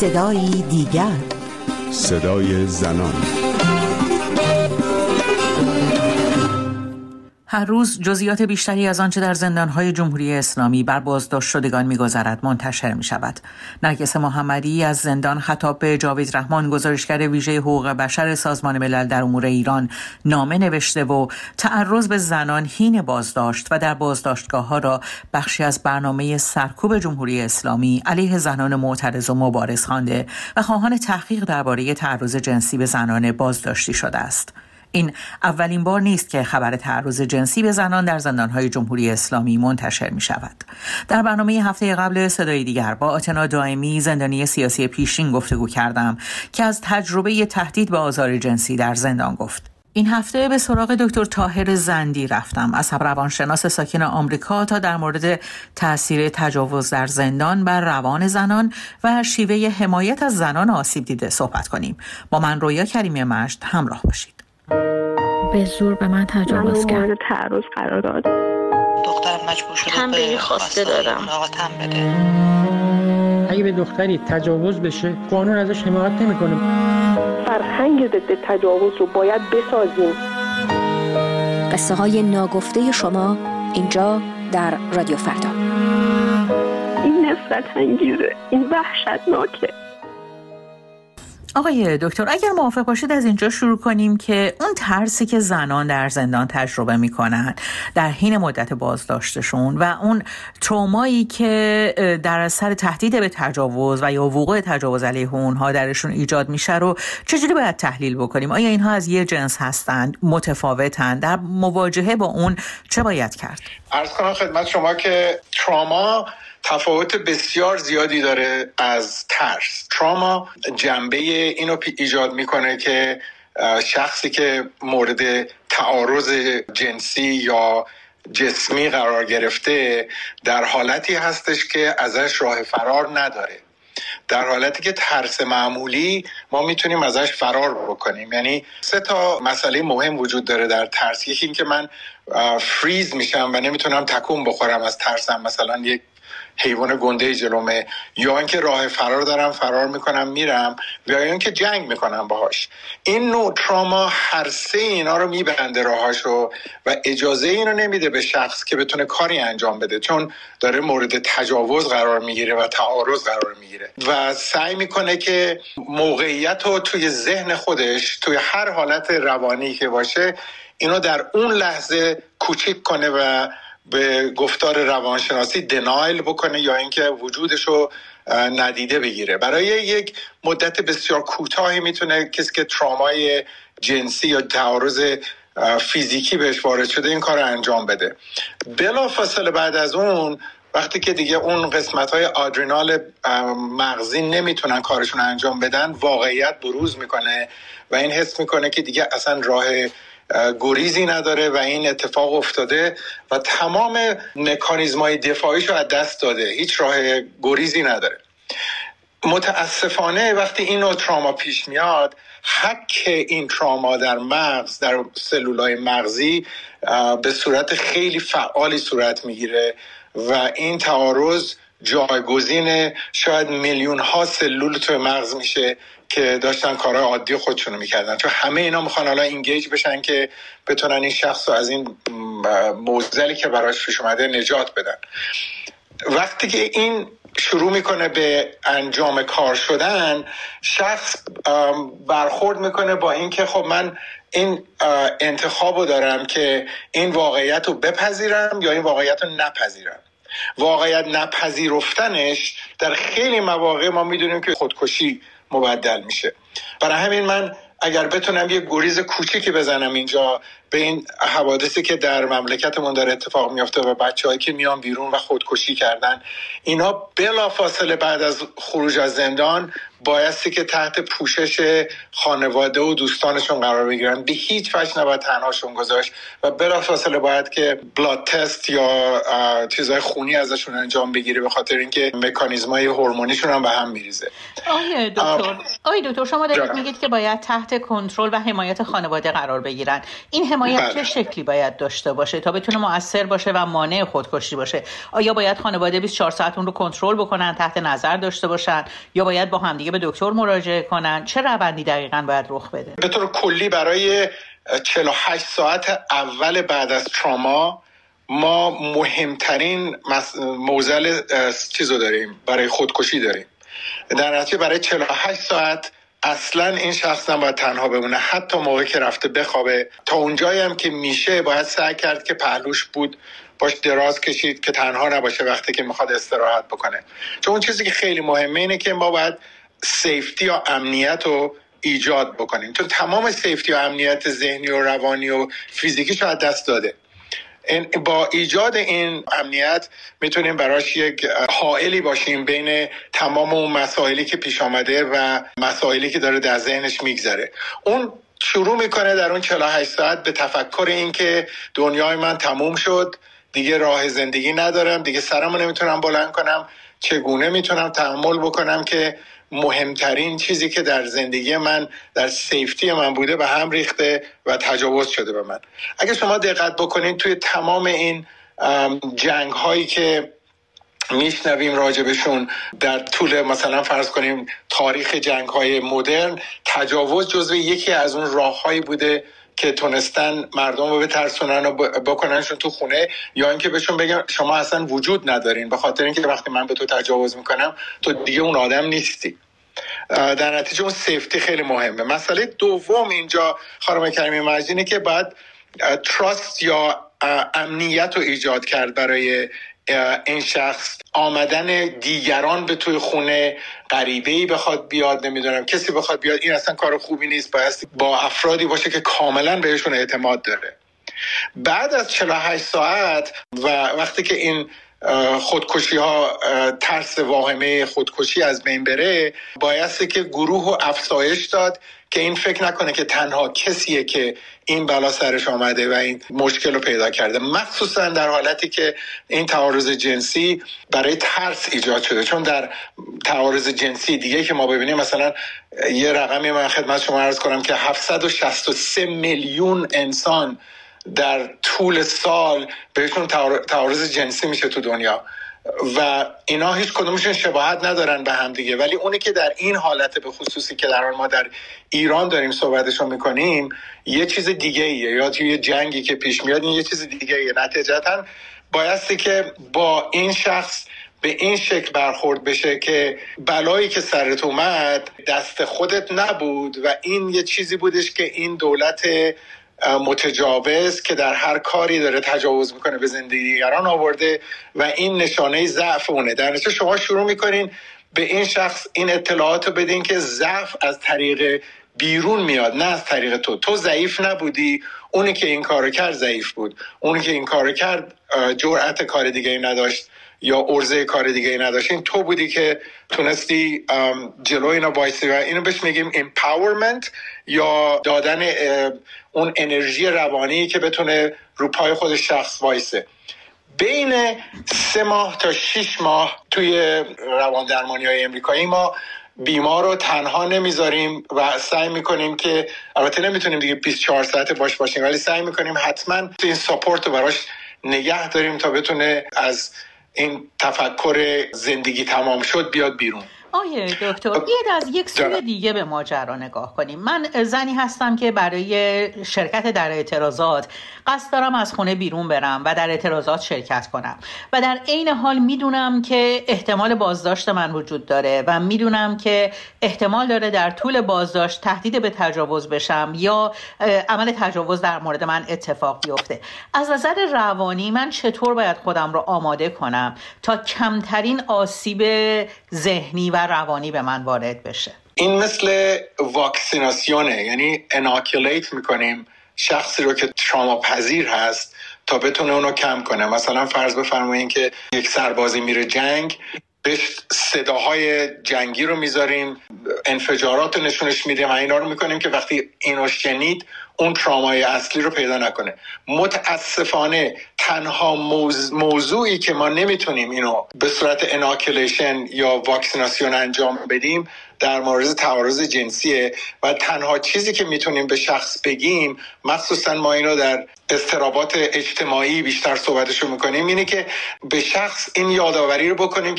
صدایی دیگر. صدای زنان. هر روز جزئیات بیشتری از آنچه در زندانهای جمهوری اسلامی بر بازداشت شدگان میگذرد منتشر می شود. نرگس محمدی از زندان خطاب به جاوید رحمان گزارشگر ویژه حقوق بشر سازمان ملل در امور ایران نامه نوشته و تعرض به زنان هین بازداشت و در بازداشتگاه ها را بخشی از برنامه سرکوب جمهوری اسلامی علیه زنان معترض و مبارز خوانده و خواهان تحقیق درباره تعرض جنسی به زنان بازداشتی شده است. این اولین بار نیست که خبر تعرض جنسی به زنان در زندانهای جمهوری اسلامی منتشر می شود. در برنامه هفته قبل صدای دیگر با آتنا دائمی زندانی سیاسی پیشین گفتگو کردم که از تجربه تهدید به آزار جنسی در زندان گفت. این هفته به سراغ دکتر تاهر زندی رفتم از روانشناس ساکن آمریکا تا در مورد تاثیر تجاوز در زندان بر روان زنان و شیوه حمایت از زنان آسیب دیده صحبت کنیم با من رویا کریمی مشت همراه باشید به زور به من تجاوز کرد. تعرض قرار داد. دختر مجبور شده به خواسته دارم. بده. اگه به دختری تجاوز بشه قانون ازش حمایت نمی‌کنه. فرهنگ ضد تجاوز رو باید بسازیم. قصه های ناگفته شما اینجا در رادیو فردا. این نفرت انگیزه. این وحشتناکه. آقای دکتر اگر موافق باشید از اینجا شروع کنیم که اون ترسی که زنان در زندان تجربه می‌کنن در حین مدت بازداشتشون و اون ترومایی که در اثر تهدید به تجاوز و یا وقوع تجاوز علیه اونها درشون ایجاد میشه رو چجوری باید تحلیل بکنیم؟ آیا اینها از یه جنس هستند متفاوتند؟ در مواجهه با اون چه باید کرد؟ ارز کنم خدمت شما که تراما تفاوت بسیار زیادی داره از ترس. تراما جنبه اینو ایجاد می‌کنه که شخصی که مورد تعارض جنسی یا جسمی قرار گرفته در حالتی هستش که ازش راه فرار نداره. در حالتی که ترس معمولی ما می‌تونیم ازش فرار بکنیم. یعنی سه تا مسئله مهم وجود داره در ترس. یکی اینکه من فریز میشم و نمی‌تونم تکون بخورم از ترسم. مثلا یک حیوان گنده جلومه یا اینکه راه فرار دارم فرار می‌کنم میرم یا اینکه جنگ می‌کنم باهاش. این نوع تراما هر سه اینا رو میبنده راهاشو و اجازه اینو نمیده به شخص که بتونه کاری انجام بده چون داره مورد تجاوز قرار می‌گیره و تعارض قرار می‌گیره. و سعی می‌کنه که موقعیت رو توی ذهن خودش توی هر حالت روانی که باشه اینو در اون لحظه کوچیک کنه و به گفتار روانشناسی دنایل بکنه یا اینکه وجودش رو ندیده بگیره. برای یک مدت بسیار کوتاهی می‌تونه کسی که ترامای جنسی یا تعارض فیزیکی بهش وارد شده این کار رو انجام بده. بلا فاصله بعد از اون وقتی که دیگه اون قسمت های آدرینال مغزی نمی‌تونن کارشون انجام بدن واقعیت بروز می‌کنه و این حس می‌کنه که دیگه اصلا راه گریزی نداره و این اتفاق افتاده و تمام مکانیزم های دفاعیش رو از دست داده. هیچ راه گریزی نداره. متاسفانه وقتی این نوع تراما پیش میاد حک این تراما در مغز در سلولای مغزی به صورت خیلی فعالی صورت می‌گیره و این تعارض جایگزین شاید میلیون ها سلول توی مغز میشه که داشتن کارهای عادی خودشونو می‌کردن. چون همه اینا می‌خوان حالا اینگیج بشن که بتونن این شخص رو از این موزلی که براش پیش اومده نجات بدن. وقتی که این شروع می‌کنه به انجام کار شدن شخص برخورد می‌کنه با اینکه خب من این انتخاب رو دارم که این واقعیت رو بپذیرم یا این واقعیت رو نپذیرم. واقعیت نپذیرفتنش در خیلی مواقع ما می‌دونیم که خودکشی مبدل میشه. برای همین من اگر بتونم یه گریز کوچیکی بزنم اینجا به این حوادثی که در مملکتمون داره اتفاق میافته و بچههایی که میان بیرون و خودکشی کردن اینا بلا فاصله بعد از خروج از زندان بایستی که تحت پوشش خانواده و دوستانشون قرار بگیرن. به هیچ وجه نباید تنهاشون گذاشت و بلا فاصله باید که بلاد تست یا چیزهای خونی ازشون انجام بگیره به خاطر اینکه مکانیزمای هورمونیشون هم به هم میریزه. آیه دکتر آیه دکتر شما دارید میگید که باید تحت کنترل و حمایت خانواده قرار بگیرن. این حمایت بله. چه شکلی باید داشته باشه تا بتونه مؤثر باشه و مانع خودکشی باشه؟ آیا باید خانواده 24 ساعت اون رو کنترل بکنن تحت نظر داشته باشن؟ یا باید با همدیگه به دکتر مراجعه کنن؟ چه روندی دقیقا باید رخ بده؟ به طور کلی برای 48 ساعت اول بعد از تراما ما مهمترین موزل چیزو داریم برای خودکشی داریم. در نتیجه برای 48 ساعت اصلا این شخص نباید تنها بمونه. حتی موقع که رفته بخوابه. تا اونجایی هم که میشه باید سعی کرد که پهلوش بود. باش دراز کشید که تنها نباشه وقتی که می‌خواد استراحت بکنه. چون اون چیزی که خیلی مهمه اینه که ما باید سیفتی یا امنیت رو ایجاد بکنیم. تو تمام سیفتی و امنیت ذهنی و روانی و فیزیکی شاید دست داده. با ایجاد این امنیت می‌تونیم براش یک حائلی باشیم بین تمام اون مسائلی که پیش آمده و مسائلی که داره در ذهنش میگذره. اون شروع می‌کنه در اون 48 ساعت به تفکر این که دنیای من تموم شد دیگه راه زندگی ندارم دیگه سرمو نمی‌تونم بلند کنم چگونه می‌تونم تحمل بکنم که مهمترین چیزی که در زندگی من در سیفتی من بوده به هم ریخته و تجاوز شده به من. اگه شما دقت بکنید توی تمام این جنگ هایی که میشنویم راجبشون در طول مثلا فرض کنیم تاریخ جنگ های مدرن تجاوز جزو یکی از اون راههایی بوده که تونستن مردم رو بترسونن و بکننشون تو خونه یا اینکه بهشون بگن شما اصلا وجود ندارین به خاطر اینکه وقتی من به تو تجاوز می‌کنم تو دیگه اون آدم نیستی. در نتیجه اون سیفتی خیلی مهمه. مسئله دوم اینجا خانم کریمی مجینه که باید تراست یا امنیت رو ایجاد کرد برای این شخص آمدن دیگران به توی خونه غریبه ای بخواد بیاد نمی‌دونم کسی بخواد بیاد این اصلا کار خوبی نیست باید با افرادی باشه که کاملا بهشون اعتماد داره. بعد از 48 ساعت و وقتی که این خودکشی ها ترس واهمه خودکشی از بین بره بایسته که گروه و افزایش داد که این فکر نکنه که تنها کسیه که این بلا سرش آمده و این مشکل رو پیدا کرده. مخصوصا در حالتی که این تعارض جنسی برای ترس ایجاد شده. چون در تعارض جنسی دیگه که ما ببینیم مثلا یه رقمی من خدمت شما عرض کنم که 763 میلیون انسان در طول سال بهشون تعارض جنسی میشه تو دنیا. و اینا هیچ کدومشون شباهت ندارن به هم دیگه. ولی اونی که در این حالت به خصوصی که در ما در ایران داریم صحبتشو می‌کنیم یه چیز دیگه ایه یا توی جنگی که پیش میاد این یه چیز دیگه ایه نتیجتا بایستی که با این شخص به این شکل برخورد بشه که بلایی که سرت اومد دست خودت نبود و این یه چیزی بودش که این دولت متجاوز که در هر کاری داره تجاوز می‌کنه به زندگی دیگران آورده و این نشانه ضعف اونه. در نتیجه شما شروع می‌کنین به این شخص این اطلاعات رو بدین که ضعف از طریق بیرون میاد نه از طریق تو. تو ضعیف نبودی اونی که این کارو کرد ضعیف بود. اونی که این کارو کرد جرأت کار دیگه نداشت. یا ارزه کار دیگه ای نداشتین تو بودی که تونستی جلو اینا بایستی و اینو بهش میگیم empowerment یا دادن اون انرژی روانی که بتونه رو پای خود شخص وایسه. بین سه ماه تا شیش ماه توی روان درمانی های امریکایی ما بیمار رو تنها نمی‌ذاریم و سعی می‌کنیم که البته نمی‌تونیم دیگه 24 ساعت باش باشیم ولی سعی می‌کنیم حتما این ساپورت رو براش نگه داریم تا بتونه از این تفکر زندگی تمام شد بیاد بیرون. آیه دکتر. بیاید از یک سوی دیگه به ماجرا نگاه کنیم. من زنی هستم که برای شرکت در اعتراضات قصد دارم از خونه بیرون برم و در اعتراضات شرکت کنم. و در عین حال می‌دونم که احتمال بازداشت من وجود داره و می‌دونم که احتمال داره در طول بازداشت تهدید به تجاوز بشم یا عمل تجاوز در مورد من اتفاق بیفته. از نظر روانی من چطور باید خودم رو آماده کنم تا کمترین آسیب ذهنی و روانی به من وارد بشه. این مثل واکسیناسیونه یعنی اناکولیت می‌کنیم شخصی رو که تراما پذیر هست تا بتونه اونو کم کنه. مثلا فرض بفرمایید که یک سربازی میره جنگ بهش صداهای جنگی رو می‌ذاریم انفجارات رو نشونش میدیم و اینا رو می‌کنیم که وقتی اینو شنید اون ترامای اصلی رو پیدا نکنه. متاسفانه تنها موضوعی که ما نمی‌تونیم اینو به صورت اناکلیشن یا واکسیناسیون انجام بدیم در مورد تعارض جنسیه و تنها چیزی که می‌تونیم به شخص بگیم مخصوصا ما اینو در استرابات اجتماعی بیشتر صحبتشو می‌کنیم اینه که به شخص این یادآوری رو بکنیم که